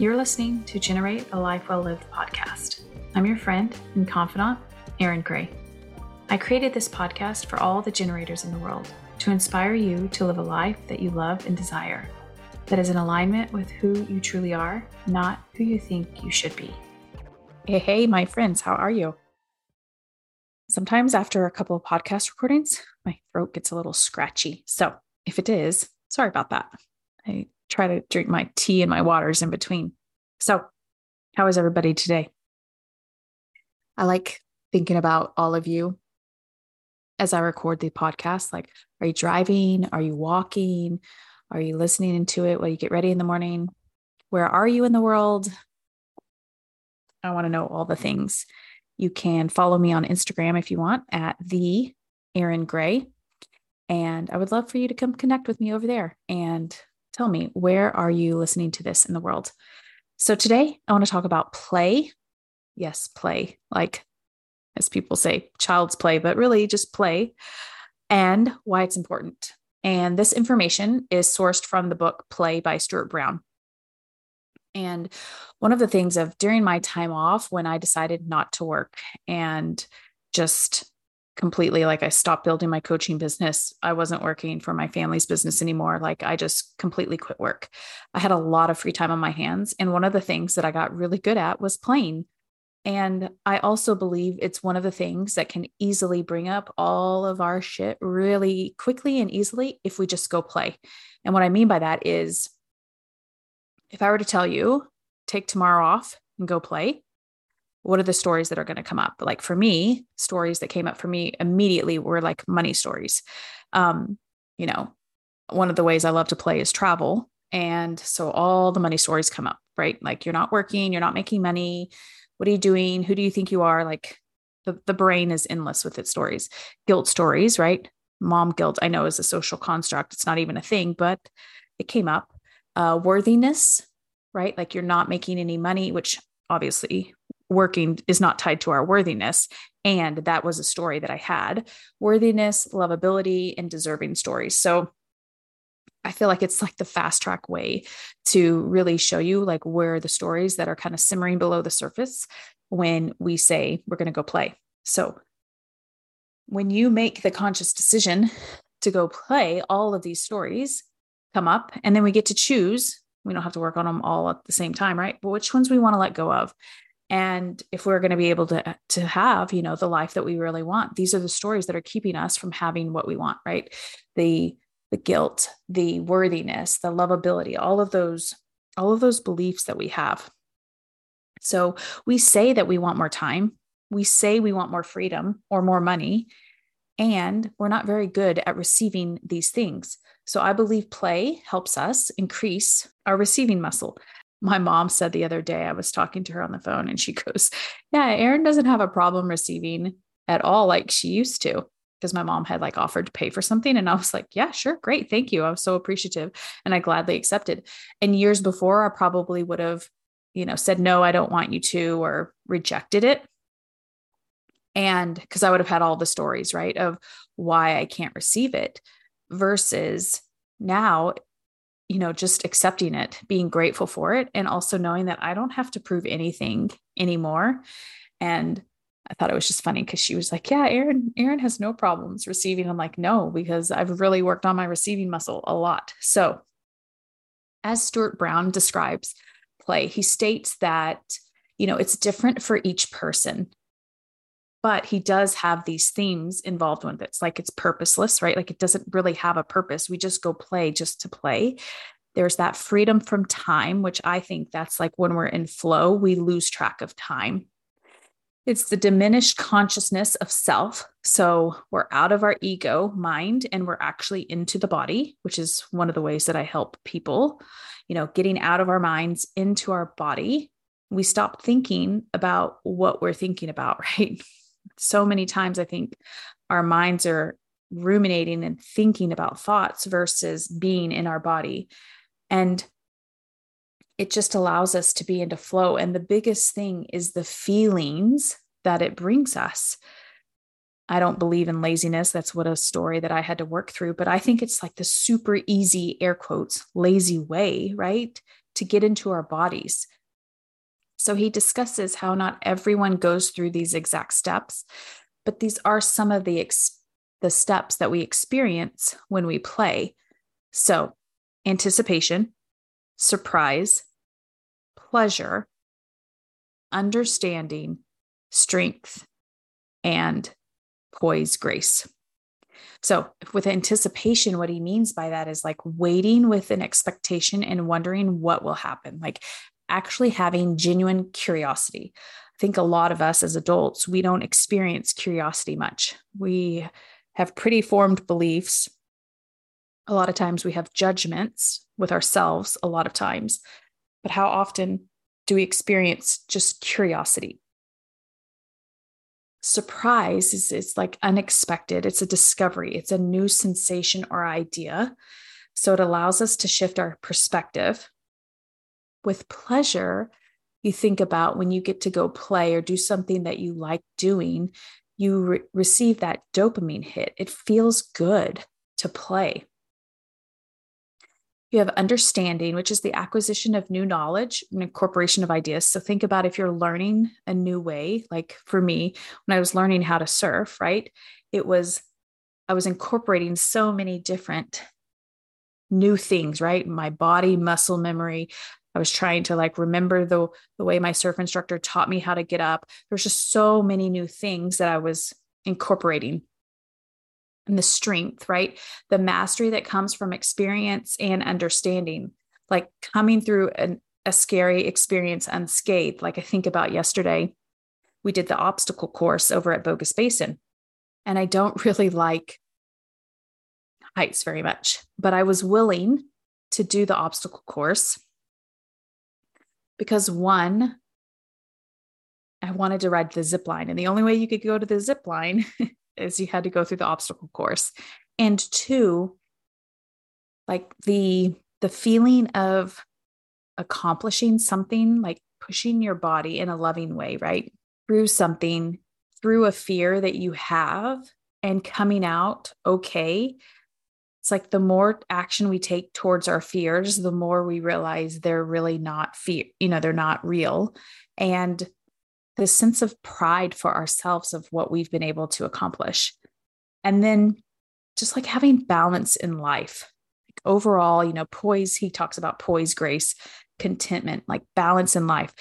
You're listening to Generate a Life Well Lived podcast. I'm your friend and confidant, Erin Gray. I created this podcast for all the generators in the world to inspire you to live a life that you love and desire, that is in alignment with who you truly are, not who you think you should be. Hey, hey, my friends, how are you? Sometimes after a couple of podcast recordings, my throat gets a little scratchy. So if it is, sorry about that. I try to drink my tea and my waters in between. So, how is everybody today? I like thinking about all of you as I record the podcast. Like, are you driving? Are you walking? Are you listening to it while you get ready in the morning? Where are you in the world? I want to know all the things. You can follow me on Instagram if you want at the Erin Gray. And I would love for you to come connect with me over there and tell me where are you listening to this in the world? So today I want to talk about play. Yes, play. Like as people say, child's play, but really just play and why it's important. And this information is sourced from the book Play by Stuart Brown. And one of the things of during my time off when I decided not to work and just completely like I stopped building my coaching business. I wasn't working for my family's business anymore. Like I just completely quit work. I had a lot of free time on my hands. And one of the things that I got really good at was playing. And I also believe it's one of the things that can easily bring up all of our shit really quickly and easily if we just go play. And what I mean by that is if I were to tell you, take tomorrow off and go play, what are the stories that are going to come up? Like for me, stories that came up for me immediately were like money stories. Um, you know, one of the ways I love to play is travel. And so all the money stories come up, right? Like you're not working, you're not making money, what are you doing? Who do you think you are? Like the, the brain is endless with its stories. Guilt stories, right? Mom guilt, I know is a social construct. It's not even a thing, but it came up. Uh, worthiness, right? Like you're not making any money, which obviously working is not tied to our worthiness. And that was a story that I had worthiness, lovability, and deserving stories. So I feel like it's like the fast track way to really show you like where the stories that are kind of simmering below the surface when we say we're going to go play. So when you make the conscious decision to go play, all of these stories come up and then we get to choose. We don't have to work on them all at the same time, right? But which ones we want to let go of. And if we're going to be able to to have, you know, the life that we really want, these are the stories that are keeping us from having what we want, right? The the guilt, the worthiness, the lovability, all of those, all of those beliefs that we have. So we say that we want more time, we say we want more freedom or more money, and we're not very good at receiving these things. So I believe play helps us increase our receiving muscle. My mom said the other day, I was talking to her on the phone, and she goes, Yeah, Erin doesn't have a problem receiving at all like she used to because my mom had like offered to pay for something. And I was like, yeah, sure. Great. Thank you. I was so appreciative and I gladly accepted. And years before, I probably would have, you know, said, no, I don't want you to, or rejected it. And because I would have had all the stories, right, of why I can't receive it versus now, you know, just accepting it, being grateful for it, and also knowing that I don't have to prove anything anymore. And I thought it was just funny because she was like, Yeah, Erin, Erin has no problems receiving. I'm like, no, because I've really worked on my receiving muscle a lot. So as Stuart Brown describes play, he states that, you know, it's different for each person. But he does have these themes involved with it. It's like it's purposeless, right? Like it doesn't really have a purpose. We just go play just to play. There's that freedom from time, which I think that's like when we're in flow, we lose track of time it's the diminished consciousness of self. So we're out of our ego mind and we're actually into the body, which is one of the ways that I help people, you know, getting out of our minds into our body. We stop thinking about what we're thinking about, right? So many times I think our minds are ruminating and thinking about thoughts versus being in our body. And it just allows us to be into flow. And the biggest thing is the feelings that it brings us. I don't believe in laziness. That's what a story that I had to work through. But I think it's like the super easy, air quotes, lazy way, right? to get into our bodies. So he discusses how not everyone goes through these exact steps, but these are some of the ex- the steps that we experience when we play. So, anticipation, surprise, pleasure, understanding, strength, and poise, grace. So, with anticipation, what he means by that is like waiting with an expectation and wondering what will happen, like actually having genuine curiosity. I think a lot of us as adults, we don't experience curiosity much. We have pretty formed beliefs. A lot of times we have judgments with ourselves, a lot of times. But how often do we experience just curiosity? surprise is it's like unexpected it's a discovery it's a new sensation or idea so it allows us to shift our perspective with pleasure you think about when you get to go play or do something that you like doing you re- receive that dopamine hit it feels good to play you have understanding, which is the acquisition of new knowledge and incorporation of ideas. So think about if you're learning a new way, like for me, when I was learning how to surf, right? It was, I was incorporating so many different new things, right? My body, muscle memory. I was trying to like remember the, the way my surf instructor taught me how to get up. There's just so many new things that I was incorporating and the strength, right? The mastery that comes from experience and understanding, like coming through an, a scary experience unscathed. Like I think about yesterday, we did the obstacle course over at Bogus Basin. And I don't really like heights very much, but I was willing to do the obstacle course because one, I wanted to ride the zip line. And the only way you could go to the zip line is you had to go through the obstacle course and two like the the feeling of accomplishing something like pushing your body in a loving way right through something through a fear that you have and coming out okay it's like the more action we take towards our fears the more we realize they're really not fear you know they're not real and the sense of pride for ourselves of what we've been able to accomplish. And then just like having balance in life. Like overall, you know, poise, he talks about poise, grace, contentment, like balance in life.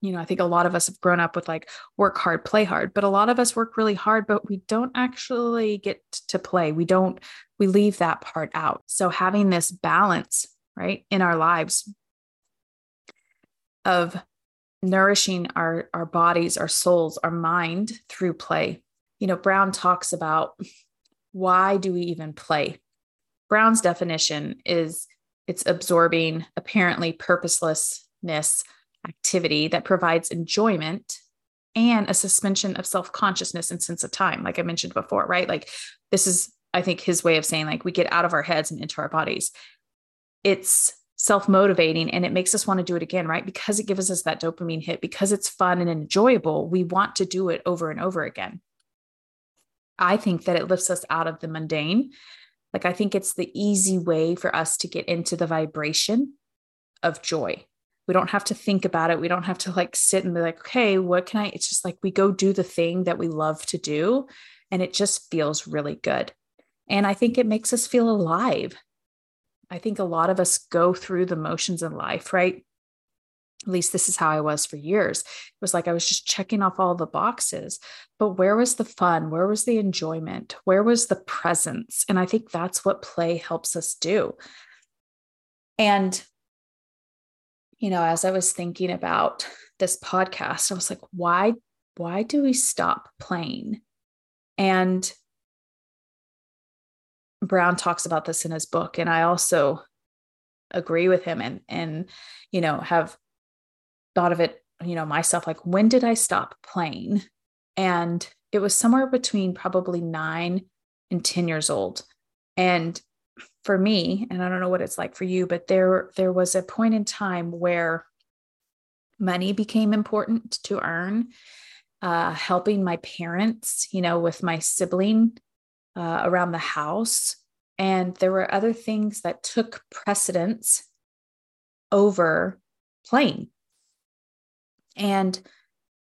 You know, I think a lot of us have grown up with like work hard, play hard, but a lot of us work really hard, but we don't actually get to play. We don't, we leave that part out. So having this balance, right, in our lives of nourishing our our bodies our souls our mind through play you know brown talks about why do we even play brown's definition is it's absorbing apparently purposelessness activity that provides enjoyment and a suspension of self-consciousness and sense of time like i mentioned before right like this is i think his way of saying like we get out of our heads and into our bodies it's self motivating and it makes us want to do it again, right? Because it gives us that dopamine hit, because it's fun and enjoyable, we want to do it over and over again. I think that it lifts us out of the mundane. Like, I think it's the easy way for us to get into the vibration of joy. We don't have to think about it. We don't have to like sit and be like, okay, what can I? It's just like we go do the thing that we love to do. And it just feels really good. And I think it makes us feel alive. I think a lot of us go through the motions in life, right? At least this is how I was for years. It was like I was just checking off all the boxes, but where was the fun? Where was the enjoyment? Where was the presence? And I think that's what play helps us do. And, you know, as I was thinking about this podcast, I was like, why, why do we stop playing? And Brown talks about this in his book, and I also agree with him and and you know have thought of it you know myself like when did I stop playing? And it was somewhere between probably nine and 10 years old. And for me, and I don't know what it's like for you, but there there was a point in time where money became important to earn. Uh, helping my parents, you know, with my sibling uh, around the house. And there were other things that took precedence over playing. And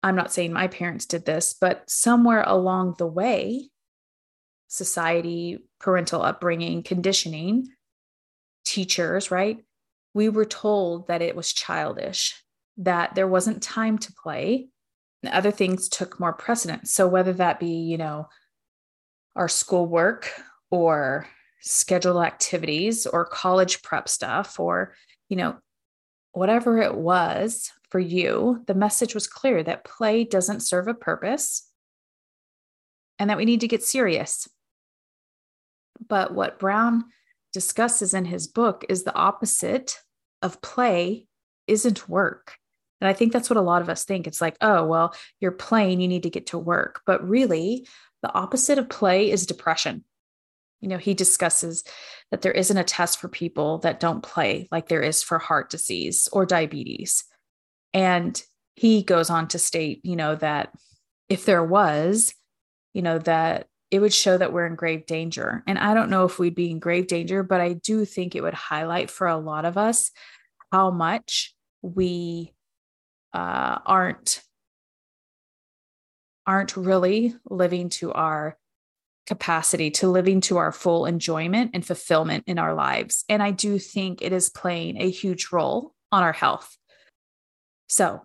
I'm not saying my parents did this, but somewhere along the way, society, parental upbringing, conditioning, teachers, right? We were told that it was childish, that there wasn't time to play, and other things took more precedence. So, whether that be, you know, our schoolwork or scheduled activities or college prep stuff or, you know, whatever it was for you, the message was clear that play doesn't serve a purpose and that we need to get serious. But what Brown discusses in his book is the opposite of play isn't work. And I think that's what a lot of us think. It's like, oh, well, you're playing, you need to get to work. But really, the opposite of play is depression. You know, he discusses that there isn't a test for people that don't play like there is for heart disease or diabetes. And he goes on to state, you know, that if there was, you know, that it would show that we're in grave danger. And I don't know if we'd be in grave danger, but I do think it would highlight for a lot of us how much we uh, aren't aren't really living to our capacity to living to our full enjoyment and fulfillment in our lives. And I do think it is playing a huge role on our health. So,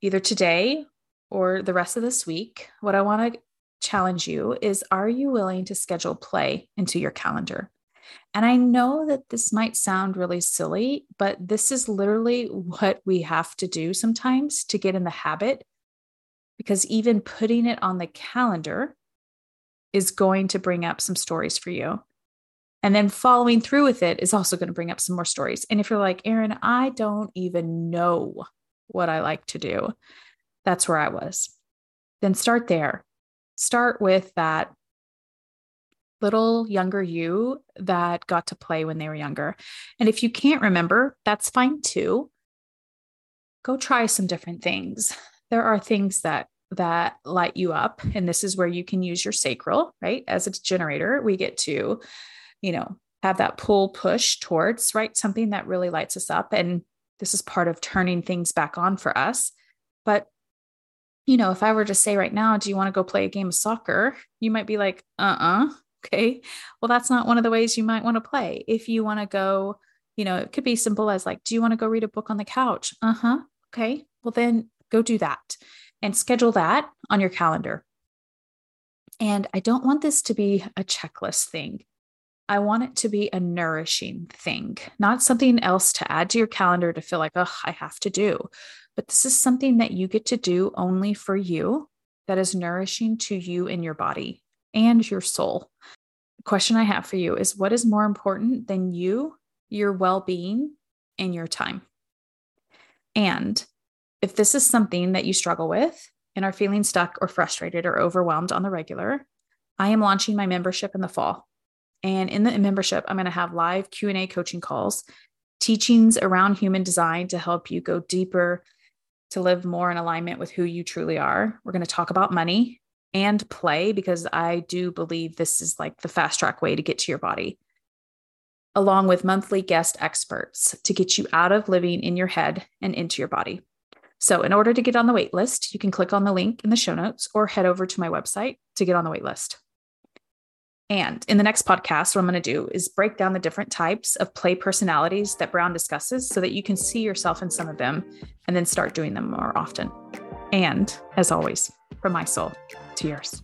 either today or the rest of this week, what I want to challenge you is are you willing to schedule play into your calendar? And I know that this might sound really silly, but this is literally what we have to do sometimes to get in the habit. Because even putting it on the calendar is going to bring up some stories for you. And then following through with it is also going to bring up some more stories. And if you're like, Erin, I don't even know what I like to do, that's where I was. Then start there. Start with that little younger you that got to play when they were younger. And if you can't remember, that's fine too. Go try some different things. There are things that that light you up. And this is where you can use your sacral, right? As a generator, we get to, you know, have that pull push towards, right? Something that really lights us up. And this is part of turning things back on for us. But, you know, if I were to say right now, do you want to go play a game of soccer? You might be like, uh uh-uh, uh Okay. Well, that's not one of the ways you might want to play. If you want to go, you know, it could be simple as like, do you want to go read a book on the couch? Uh huh. Okay. Well, then go do that and schedule that on your calendar. And I don't want this to be a checklist thing. I want it to be a nourishing thing, not something else to add to your calendar to feel like, oh, I have to do. But this is something that you get to do only for you that is nourishing to you and your body and your soul. The question I have for you is what is more important than you, your well being, and your time? And if this is something that you struggle with and are feeling stuck or frustrated or overwhelmed on the regular, I am launching my membership in the fall. And in the membership, I'm going to have live Q&A coaching calls, teachings around human design to help you go deeper to live more in alignment with who you truly are. We're going to talk about money and play because I do believe this is like the fast track way to get to your body. Along with monthly guest experts to get you out of living in your head and into your body. So, in order to get on the wait list, you can click on the link in the show notes or head over to my website to get on the wait list. And in the next podcast, what I'm going to do is break down the different types of play personalities that Brown discusses so that you can see yourself in some of them and then start doing them more often. And as always, from my soul to yours.